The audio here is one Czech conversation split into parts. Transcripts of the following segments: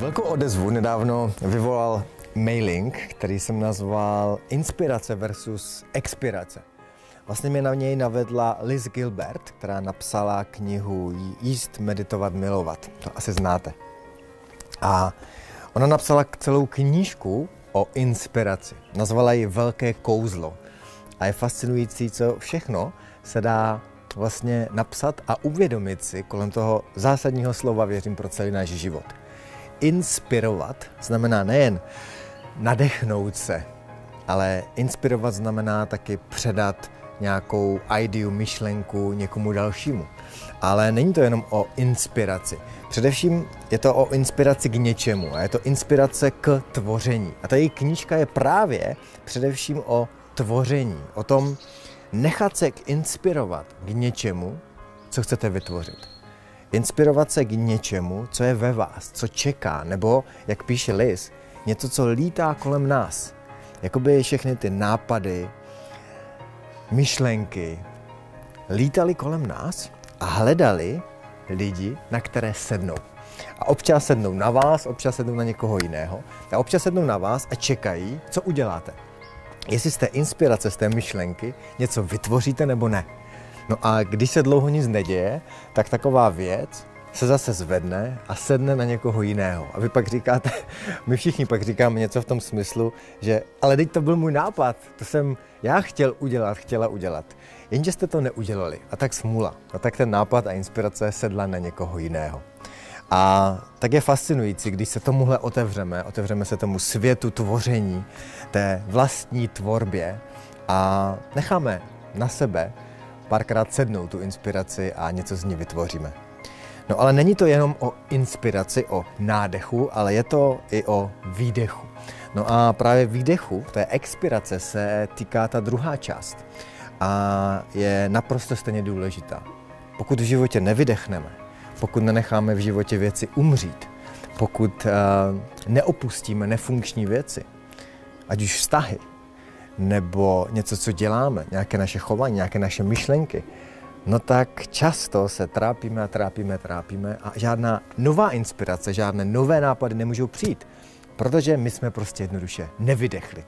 Velkou odezvu nedávno vyvolal mailing, který jsem nazval Inspirace versus expirace. Vlastně mě na něj navedla Liz Gilbert, která napsala knihu Jíst, meditovat, milovat. To asi znáte. A ona napsala celou knížku o inspiraci. Nazvala ji Velké kouzlo. A je fascinující, co všechno se dá vlastně napsat a uvědomit si kolem toho zásadního slova, věřím, pro celý náš život. Inspirovat znamená nejen nadechnout se, ale inspirovat znamená taky předat nějakou ideu, myšlenku někomu dalšímu. Ale není to jenom o inspiraci. Především je to o inspiraci k něčemu a je to inspirace k tvoření. A ta její knížka je právě především o tvoření, o tom nechat se inspirovat k něčemu, co chcete vytvořit. Inspirovat se k něčemu, co je ve vás, co čeká, nebo, jak píše Liz, něco, co lítá kolem nás. Jakoby všechny ty nápady, myšlenky lítali kolem nás a hledali lidi, na které sednou. A občas sednou na vás, občas sednou na někoho jiného. A občas sednou na vás a čekají, co uděláte. Jestli jste inspirace z té myšlenky, něco vytvoříte nebo ne. No a když se dlouho nic neděje, tak taková věc se zase zvedne a sedne na někoho jiného. A vy pak říkáte, my všichni pak říkáme něco v tom smyslu, že ale teď to byl můj nápad, to jsem já chtěl udělat, chtěla udělat. Jenže jste to neudělali a tak smula. A tak ten nápad a inspirace sedla na někoho jiného. A tak je fascinující, když se tomuhle otevřeme, otevřeme se tomu světu tvoření, té vlastní tvorbě a necháme na sebe párkrát sednout tu inspiraci a něco z ní vytvoříme. No ale není to jenom o inspiraci, o nádechu, ale je to i o výdechu. No a právě výdechu, té expirace, se týká ta druhá část a je naprosto stejně důležitá. Pokud v životě nevydechneme, pokud nenecháme v životě věci umřít, pokud uh, neopustíme nefunkční věci, ať už vztahy, nebo něco, co děláme, nějaké naše chování, nějaké naše myšlenky, no tak často se trápíme a trápíme, trápíme a žádná nová inspirace, žádné nové nápady nemůžou přijít, protože my jsme prostě jednoduše nevydechli.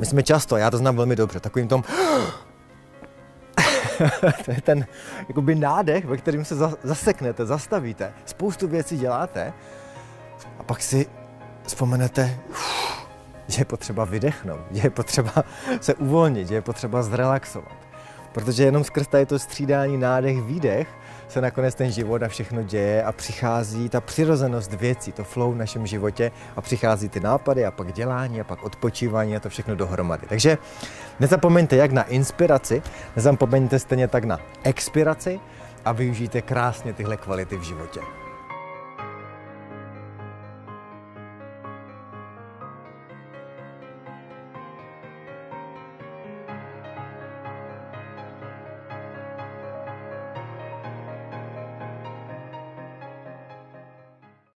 My jsme často, já to znám velmi dobře, takovým tom to je ten jakoby nádech, ve kterým se zaseknete, zastavíte, spoustu věcí děláte a pak si vzpomenete, že je potřeba vydechnout, že je potřeba se uvolnit, že je potřeba zrelaxovat. Protože jenom skrz tady to střídání nádech, výdech se nakonec ten život a všechno děje a přichází ta přirozenost věcí, to flow v našem životě a přichází ty nápady a pak dělání a pak odpočívání a to všechno dohromady. Takže nezapomeňte jak na inspiraci, nezapomeňte stejně tak na expiraci a využijte krásně tyhle kvality v životě.